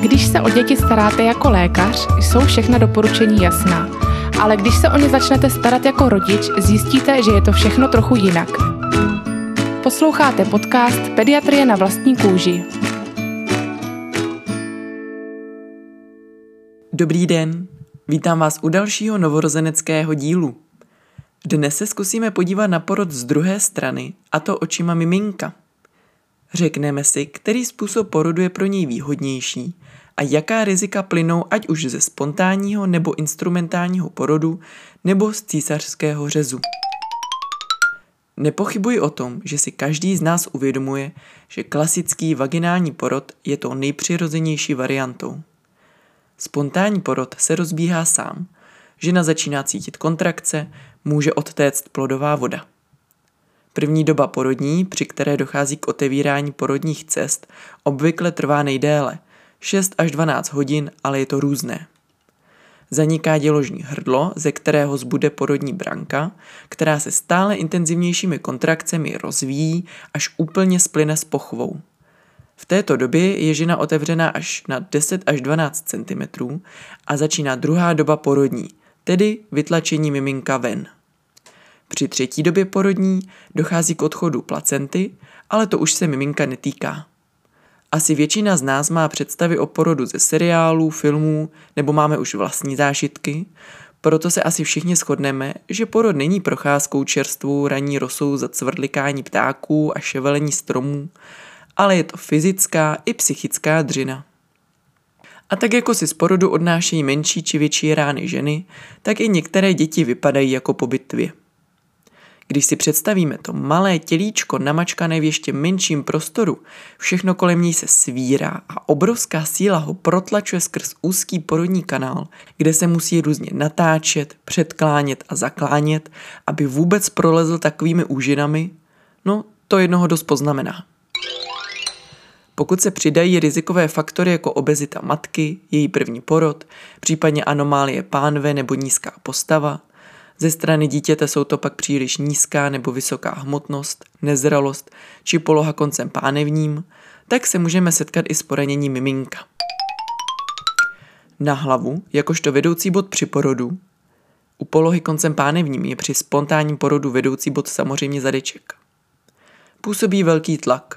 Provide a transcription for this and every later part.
Když se o děti staráte jako lékař, jsou všechna doporučení jasná. Ale když se o ně začnete starat jako rodič, zjistíte, že je to všechno trochu jinak. Posloucháte podcast Pediatrie na vlastní kůži. Dobrý den, vítám vás u dalšího novorozeneckého dílu. Dnes se zkusíme podívat na porod z druhé strany, a to očima miminka. Řekneme si, který způsob porodu je pro něj výhodnější a jaká rizika plynou ať už ze spontánního nebo instrumentálního porodu nebo z císařského řezu. Nepochybuji o tom, že si každý z nás uvědomuje, že klasický vaginální porod je to nejpřirozenější variantou. Spontánní porod se rozbíhá sám. Žena začíná cítit kontrakce, může odtéct plodová voda. První doba porodní, při které dochází k otevírání porodních cest, obvykle trvá nejdéle – 6 až 12 hodin, ale je to různé. Zaniká děložní hrdlo, ze kterého zbude porodní branka, která se stále intenzivnějšími kontrakcemi rozvíjí, až úplně splyne s pochvou. V této době je žena otevřená až na 10 až 12 cm a začíná druhá doba porodní, tedy vytlačení miminka ven. Při třetí době porodní dochází k odchodu placenty, ale to už se miminka netýká. Asi většina z nás má představy o porodu ze seriálů, filmů nebo máme už vlastní zážitky, proto se asi všichni shodneme, že porod není procházkou čerstvou ranní rosou za cvrlikání ptáků a ševelení stromů, ale je to fyzická i psychická dřina. A tak jako si z porodu odnášejí menší či větší rány ženy, tak i některé děti vypadají jako po bitvě. Když si představíme to malé tělíčko namačkané v ještě menším prostoru, všechno kolem něj se svírá a obrovská síla ho protlačuje skrz úzký porodní kanál, kde se musí různě natáčet, předklánět a zaklánět, aby vůbec prolezl takovými úžinami, no to jednoho dost poznamená. Pokud se přidají rizikové faktory jako obezita matky, její první porod, případně anomálie pánve nebo nízká postava, ze strany dítěte jsou to pak příliš nízká nebo vysoká hmotnost, nezralost či poloha koncem pánevním, tak se můžeme setkat i s poraněním miminka. Na hlavu, jakožto vedoucí bod při porodu, u polohy koncem pánevním je při spontánním porodu vedoucí bod samozřejmě zadeček. Působí velký tlak.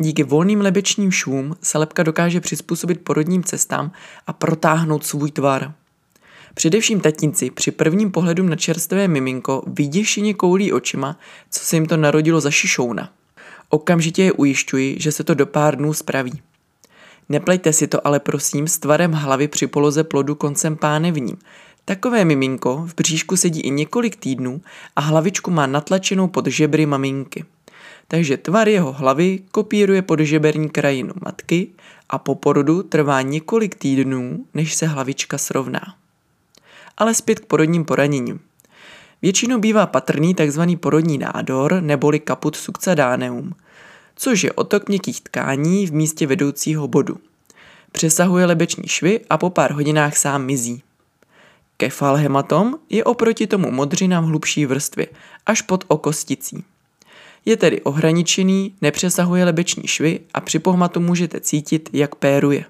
Díky volným lebečním švům se lepka dokáže přizpůsobit porodním cestám a protáhnout svůj tvar – Především tatínci při prvním pohledu na čerstvé miminko vyděšeně koulí očima, co se jim to narodilo za šišouna. Okamžitě je ujišťuji, že se to do pár dnů spraví. Neplejte si to ale prosím s tvarem hlavy při poloze plodu koncem pánevním. Takové miminko v bříšku sedí i několik týdnů a hlavičku má natlačenou pod žebry maminky. Takže tvar jeho hlavy kopíruje podžeberní krajinu matky a po porodu trvá několik týdnů, než se hlavička srovná ale zpět k porodním poraněním. Většinou bývá patrný tzv. porodní nádor neboli kaput succedaneum, což je otok měkkých tkání v místě vedoucího bodu. Přesahuje lebeční švy a po pár hodinách sám mizí. Kefalhematom je oproti tomu modřina v hlubší vrstvě, až pod okosticí. Je tedy ohraničený, nepřesahuje lebeční švy a při pohmatu můžete cítit, jak péruje.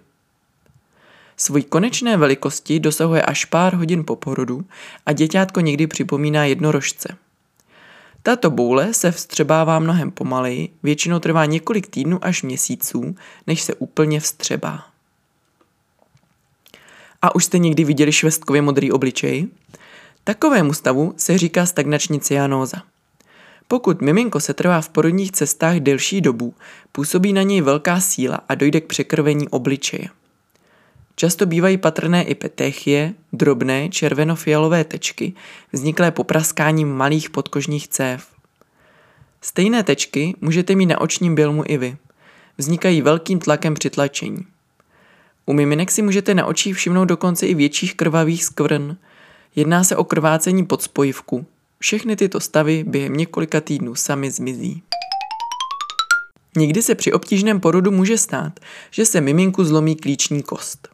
Svojí konečné velikosti dosahuje až pár hodin po porodu a děťátko někdy připomíná jednorožce. Tato boule se vstřebává mnohem pomaleji, většinou trvá několik týdnů až měsíců, než se úplně vstřebá. A už jste někdy viděli švestkově modrý obličej? Takovému stavu se říká stagnační cyanóza. Pokud miminko se trvá v porodních cestách delší dobu, působí na něj velká síla a dojde k překrvení obličeje. Často bývají patrné i petéchie, drobné červenofialové tečky, vzniklé popraskáním malých podkožních cév. Stejné tečky můžete mít na očním bělmu i vy. Vznikají velkým tlakem při tlačení. U miminek si můžete na očích všimnout dokonce i větších krvavých skvrn. Jedná se o krvácení pod spojivku. Všechny tyto stavy během několika týdnů sami zmizí. Někdy se při obtížném porodu může stát, že se miminku zlomí klíční kost.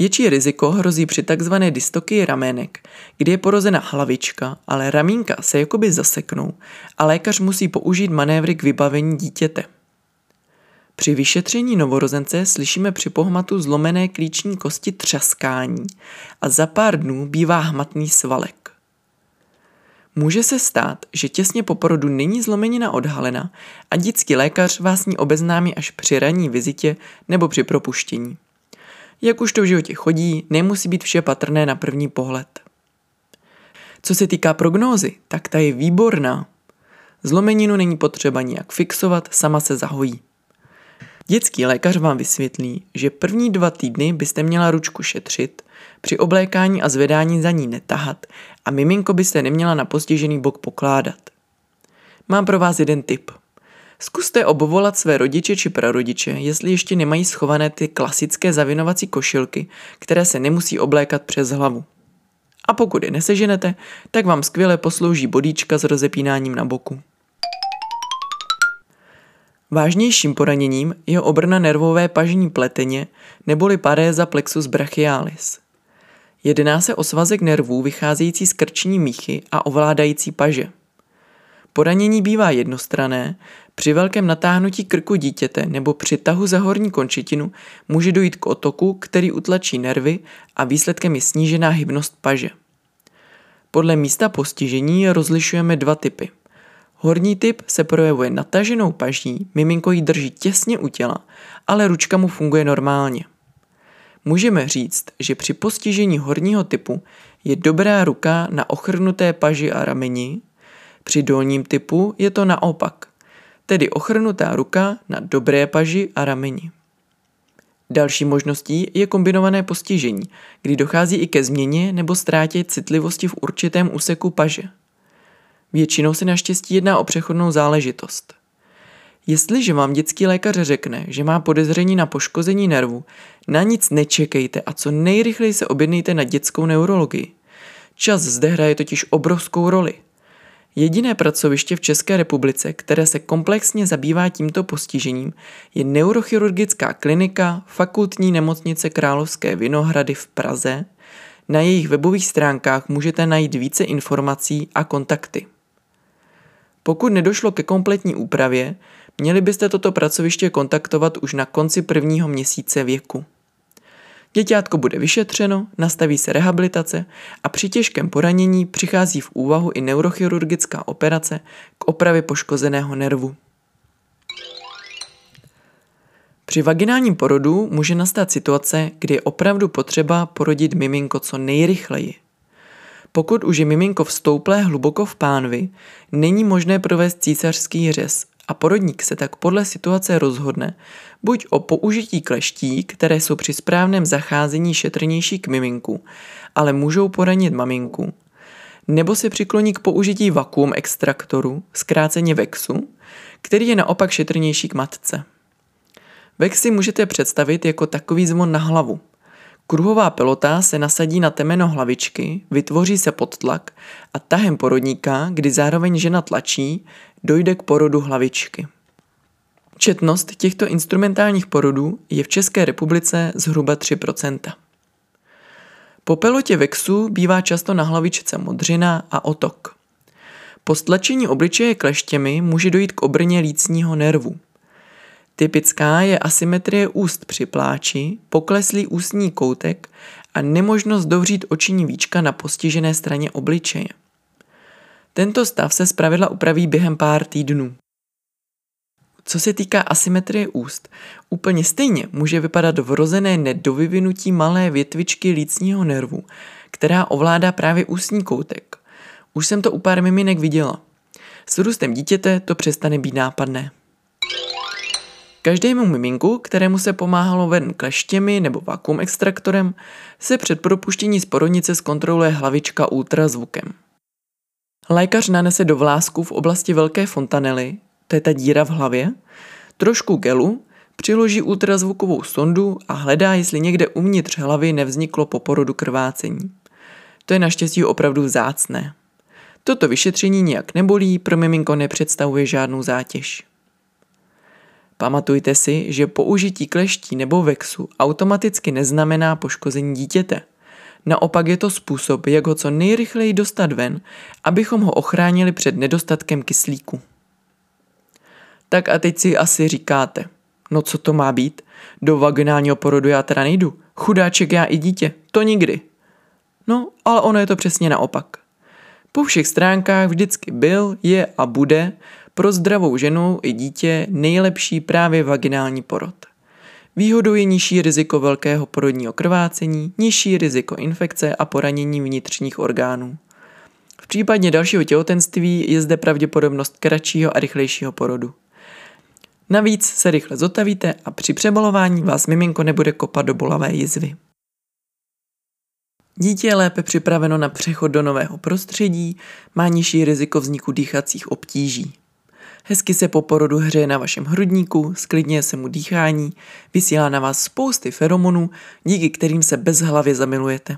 Větší riziko hrozí při tzv. dystokii ramének, kdy je porozena hlavička, ale ramínka se jakoby zaseknou a lékař musí použít manévry k vybavení dítěte. Při vyšetření novorozence slyšíme při pohmatu zlomené klíční kosti třaskání a za pár dnů bývá hmatný svalek. Může se stát, že těsně po porodu není zlomenina odhalena a dětský lékař vás ní obeznámí až při ranní vizitě nebo při propuštění. Jak už to v životě chodí, nemusí být vše patrné na první pohled. Co se týká prognózy, tak ta je výborná. Zlomeninu není potřeba nijak fixovat, sama se zahojí. Dětský lékař vám vysvětlí, že první dva týdny byste měla ručku šetřit, při oblékání a zvedání za ní netahat a miminko byste neměla na postižený bok pokládat. Mám pro vás jeden tip. Zkuste obvolat své rodiče či prarodiče, jestli ještě nemají schované ty klasické zavinovací košilky, které se nemusí oblékat přes hlavu. A pokud je neseženete, tak vám skvěle poslouží bodíčka s rozepínáním na boku. Vážnějším poraněním je obrna nervové pažní pleteně neboli paréza plexus brachialis. Jedná se o svazek nervů vycházející z krční míchy a ovládající paže. Poranění bývá jednostrané, při velkém natáhnutí krku dítěte nebo při tahu za horní končetinu může dojít k otoku, který utlačí nervy a výsledkem je snížená hybnost paže. Podle místa postižení rozlišujeme dva typy – Horní typ se projevuje nataženou paží, miminko ji drží těsně u těla, ale ručka mu funguje normálně. Můžeme říct, že při postižení horního typu je dobrá ruka na ochrnuté paži a rameni, při dolním typu je to naopak, tedy ochrnutá ruka na dobré paži a rameni. Další možností je kombinované postižení, kdy dochází i ke změně nebo ztrátě citlivosti v určitém úseku paže. Většinou se naštěstí jedná o přechodnou záležitost. Jestliže vám dětský lékař řekne, že má podezření na poškození nervu, na nic nečekejte a co nejrychleji se objednejte na dětskou neurologii. Čas zde hraje totiž obrovskou roli. Jediné pracoviště v České republice, které se komplexně zabývá tímto postižením, je neurochirurgická klinika Fakultní nemocnice Královské Vinohrady v Praze. Na jejich webových stránkách můžete najít více informací a kontakty. Pokud nedošlo ke kompletní úpravě, měli byste toto pracoviště kontaktovat už na konci prvního měsíce věku. Děťátko bude vyšetřeno, nastaví se rehabilitace a při těžkém poranění přichází v úvahu i neurochirurgická operace k opravě poškozeného nervu. Při vaginálním porodu může nastat situace, kdy je opravdu potřeba porodit miminko co nejrychleji – pokud už je miminko vstouplé hluboko v pánvi, není možné provést císařský řez a porodník se tak podle situace rozhodne buď o použití kleští, které jsou při správném zacházení šetrnější k miminku, ale můžou poranit maminku, nebo se přikloní k použití vakuum extraktoru, zkráceně VEXu, který je naopak šetrnější k matce. VEXy můžete představit jako takový zvon na hlavu – Kruhová pelota se nasadí na temeno hlavičky, vytvoří se podtlak a tahem porodníka, kdy zároveň žena tlačí, dojde k porodu hlavičky. Četnost těchto instrumentálních porodů je v České republice zhruba 3%. Po pelotě vexu bývá často na hlavičce modřina a otok. Po stlačení obličeje kleštěmi může dojít k obrně lícního nervu – Typická je asymetrie úst při pláči, pokleslý ústní koutek a nemožnost dovřít oční víčka na postižené straně obličeje. Tento stav se zpravidla upraví během pár týdnů. Co se týká asymetrie úst, úplně stejně může vypadat vrozené nedovyvinutí malé větvičky lícního nervu, která ovládá právě ústní koutek. Už jsem to u pár miminek viděla. S růstem dítěte to přestane být nápadné. Každému miminku, kterému se pomáhalo ven kleštěmi nebo vakuum extraktorem, se před propuštění z porodnice zkontroluje hlavička ultrazvukem. Lékař nanese do vlásku v oblasti velké fontanely, to je ta díra v hlavě, trošku gelu, přiloží ultrazvukovou sondu a hledá, jestli někde uvnitř hlavy nevzniklo po porodu krvácení. To je naštěstí opravdu vzácné. Toto vyšetření nijak nebolí, pro miminko nepředstavuje žádnou zátěž. Pamatujte si, že použití kleští nebo vexu automaticky neznamená poškození dítěte. Naopak je to způsob, jak ho co nejrychleji dostat ven, abychom ho ochránili před nedostatkem kyslíku. Tak a teď si asi říkáte, No co to má být? Do vaginálního porodu já teda nejdu. Chudáček já i dítě. To nikdy. No, ale ono je to přesně naopak. Po všech stránkách vždycky byl, je a bude pro zdravou ženu i dítě nejlepší právě vaginální porod. Výhodou je nižší riziko velkého porodního krvácení, nižší riziko infekce a poranění vnitřních orgánů. V případě dalšího těhotenství je zde pravděpodobnost kratšího a rychlejšího porodu. Navíc se rychle zotavíte a při přebalování vás miminko nebude kopat do bolavé jizvy. Dítě je lépe připraveno na přechod do nového prostředí, má nižší riziko vzniku dýchacích obtíží. Hezky se po porodu hřeje na vašem hrudníku, sklidně se mu dýchání, vysílá na vás spousty feromonů, díky kterým se bezhlavě zamilujete.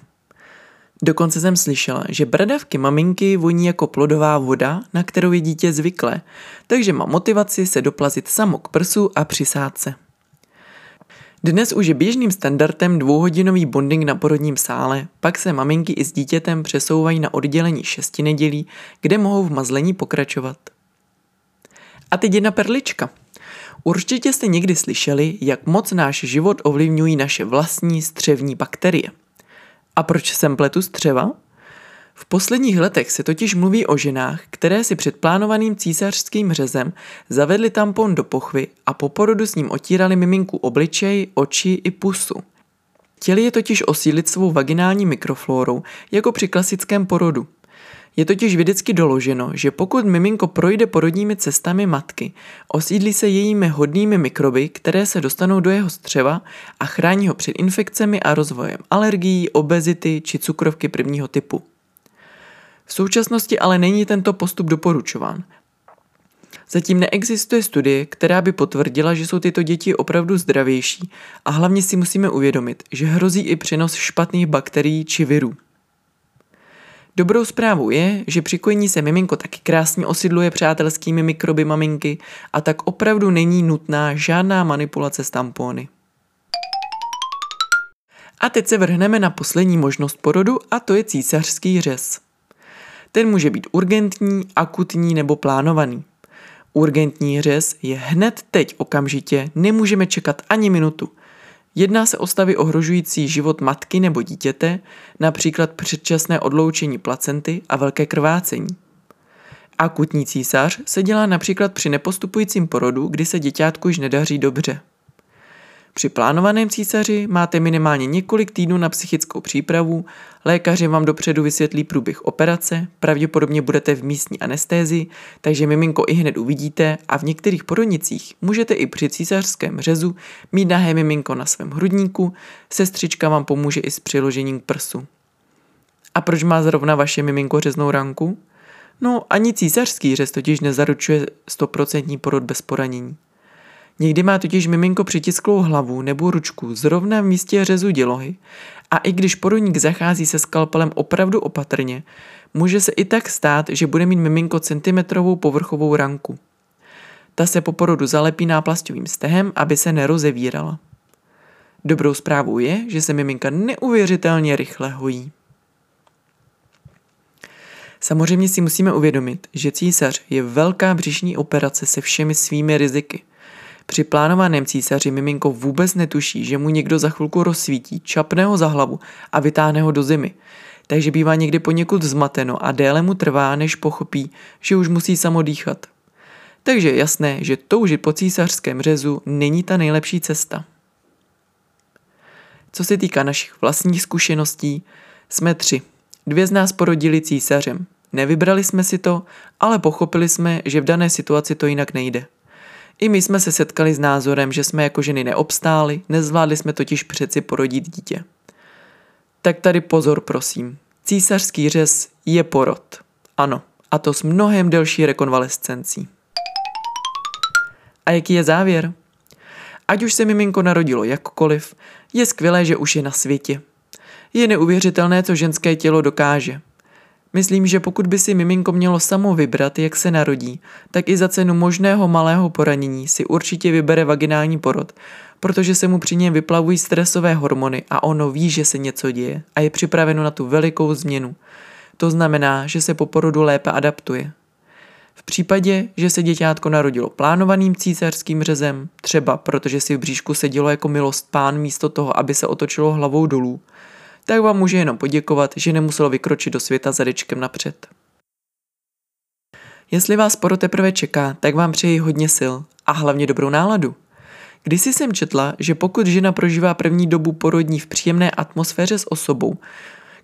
Dokonce jsem slyšela, že bradavky maminky voní jako plodová voda, na kterou je dítě zvyklé, takže má motivaci se doplazit samo k prsu a přisát se. Dnes už je běžným standardem dvouhodinový bonding na porodním sále, pak se maminky i s dítětem přesouvají na oddělení šesti nedělí, kde mohou v mazlení pokračovat. A teď jedna perlička. Určitě jste někdy slyšeli, jak moc náš život ovlivňují naše vlastní střevní bakterie. A proč jsem pletu střeva? V posledních letech se totiž mluví o ženách, které si před plánovaným císařským řezem zavedly tampon do pochvy a po porodu s ním otírali miminku obličej, oči i pusu. Chtěli je totiž osílit svou vaginální mikroflórou, jako při klasickém porodu. Je totiž vědecky doloženo, že pokud miminko projde porodními cestami matky, osídlí se jejími hodnými mikroby, které se dostanou do jeho střeva a chrání ho před infekcemi a rozvojem alergií, obezity či cukrovky prvního typu. V současnosti ale není tento postup doporučován. Zatím neexistuje studie, která by potvrdila, že jsou tyto děti opravdu zdravější a hlavně si musíme uvědomit, že hrozí i přenos špatných bakterií či virů. Dobrou zprávou je, že při kojení se miminko taky krásně osidluje přátelskými mikroby maminky a tak opravdu není nutná žádná manipulace s tampony. A teď se vrhneme na poslední možnost porodu a to je císařský řez. Ten může být urgentní, akutní nebo plánovaný. Urgentní řez je hned teď okamžitě, nemůžeme čekat ani minutu. Jedná se o stavy ohrožující život matky nebo dítěte, například předčasné odloučení placenty a velké krvácení. Akutní císař se dělá například při nepostupujícím porodu, kdy se děťátku již nedaří dobře. Při plánovaném císaři máte minimálně několik týdnů na psychickou přípravu, lékaři vám dopředu vysvětlí průběh operace, pravděpodobně budete v místní anestézi, takže miminko i hned uvidíte a v některých porodnicích můžete i při císařském řezu mít nahé miminko na svém hrudníku, sestřička vám pomůže i s přiložením k prsu. A proč má zrovna vaše miminko řeznou ranku? No, ani císařský řez totiž nezaručuje 100% porod bez poranění. Někdy má totiž miminko přitisklou hlavu nebo ručku zrovna v místě řezu dělohy a i když porodník zachází se skalpelem opravdu opatrně, může se i tak stát, že bude mít miminko centimetrovou povrchovou ranku. Ta se po porodu zalepí náplastovým stehem, aby se nerozevírala. Dobrou zprávou je, že se miminka neuvěřitelně rychle hojí. Samozřejmě si musíme uvědomit, že císař je velká břišní operace se všemi svými riziky – při plánovaném císaři miminko vůbec netuší, že mu někdo za chvilku rozsvítí, čapne ho za hlavu a vytáhne ho do zimy. Takže bývá někdy poněkud zmateno a déle mu trvá, než pochopí, že už musí samo dýchat. Takže je jasné, že toužit po císařském řezu není ta nejlepší cesta. Co se týká našich vlastních zkušeností, jsme tři. Dvě z nás porodili císařem. Nevybrali jsme si to, ale pochopili jsme, že v dané situaci to jinak nejde. I my jsme se setkali s názorem, že jsme jako ženy neobstáli, nezvládli jsme totiž přeci porodit dítě. Tak tady pozor prosím. Císařský řez je porod. Ano, a to s mnohem delší rekonvalescencí. A jaký je závěr? Ať už se miminko narodilo jakkoliv, je skvělé, že už je na světě. Je neuvěřitelné, co ženské tělo dokáže – Myslím, že pokud by si miminko mělo samo vybrat, jak se narodí, tak i za cenu možného malého poranění si určitě vybere vaginální porod, protože se mu při něm vyplavují stresové hormony a ono ví, že se něco děje a je připraveno na tu velikou změnu. To znamená, že se po porodu lépe adaptuje. V případě, že se děťátko narodilo plánovaným císařským řezem, třeba protože si v bříšku sedělo jako milost pán místo toho, aby se otočilo hlavou dolů, tak vám může jenom poděkovat, že nemuselo vykročit do světa zadečkem napřed. Jestli vás poro teprve čeká, tak vám přeji hodně sil a hlavně dobrou náladu. Kdysi jsem četla, že pokud žena prožívá první dobu porodní v příjemné atmosféře s osobou,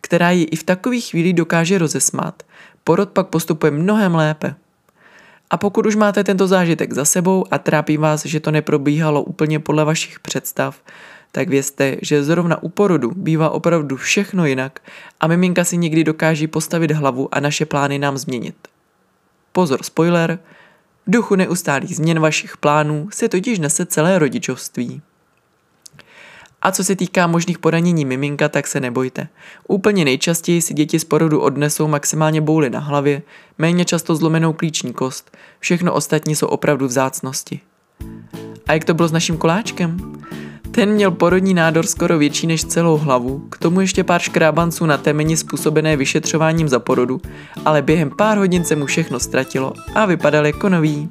která ji i v takových chvíli dokáže rozesmát, porod pak postupuje mnohem lépe. A pokud už máte tento zážitek za sebou a trápí vás, že to neprobíhalo úplně podle vašich představ, tak vězte, že zrovna u porodu bývá opravdu všechno jinak a miminka si někdy dokáží postavit hlavu a naše plány nám změnit. Pozor, spoiler, v duchu neustálých změn vašich plánů se totiž nese celé rodičovství. A co se týká možných poranění miminka, tak se nebojte. Úplně nejčastěji si děti z porodu odnesou maximálně bouly na hlavě, méně často zlomenou klíční kost, všechno ostatní jsou opravdu vzácnosti. A jak to bylo s naším koláčkem? Ten měl porodní nádor skoro větší než celou hlavu, k tomu ještě pár škrábanců na temeni způsobené vyšetřováním za porodu, ale během pár hodin se mu všechno ztratilo a vypadal jako nový.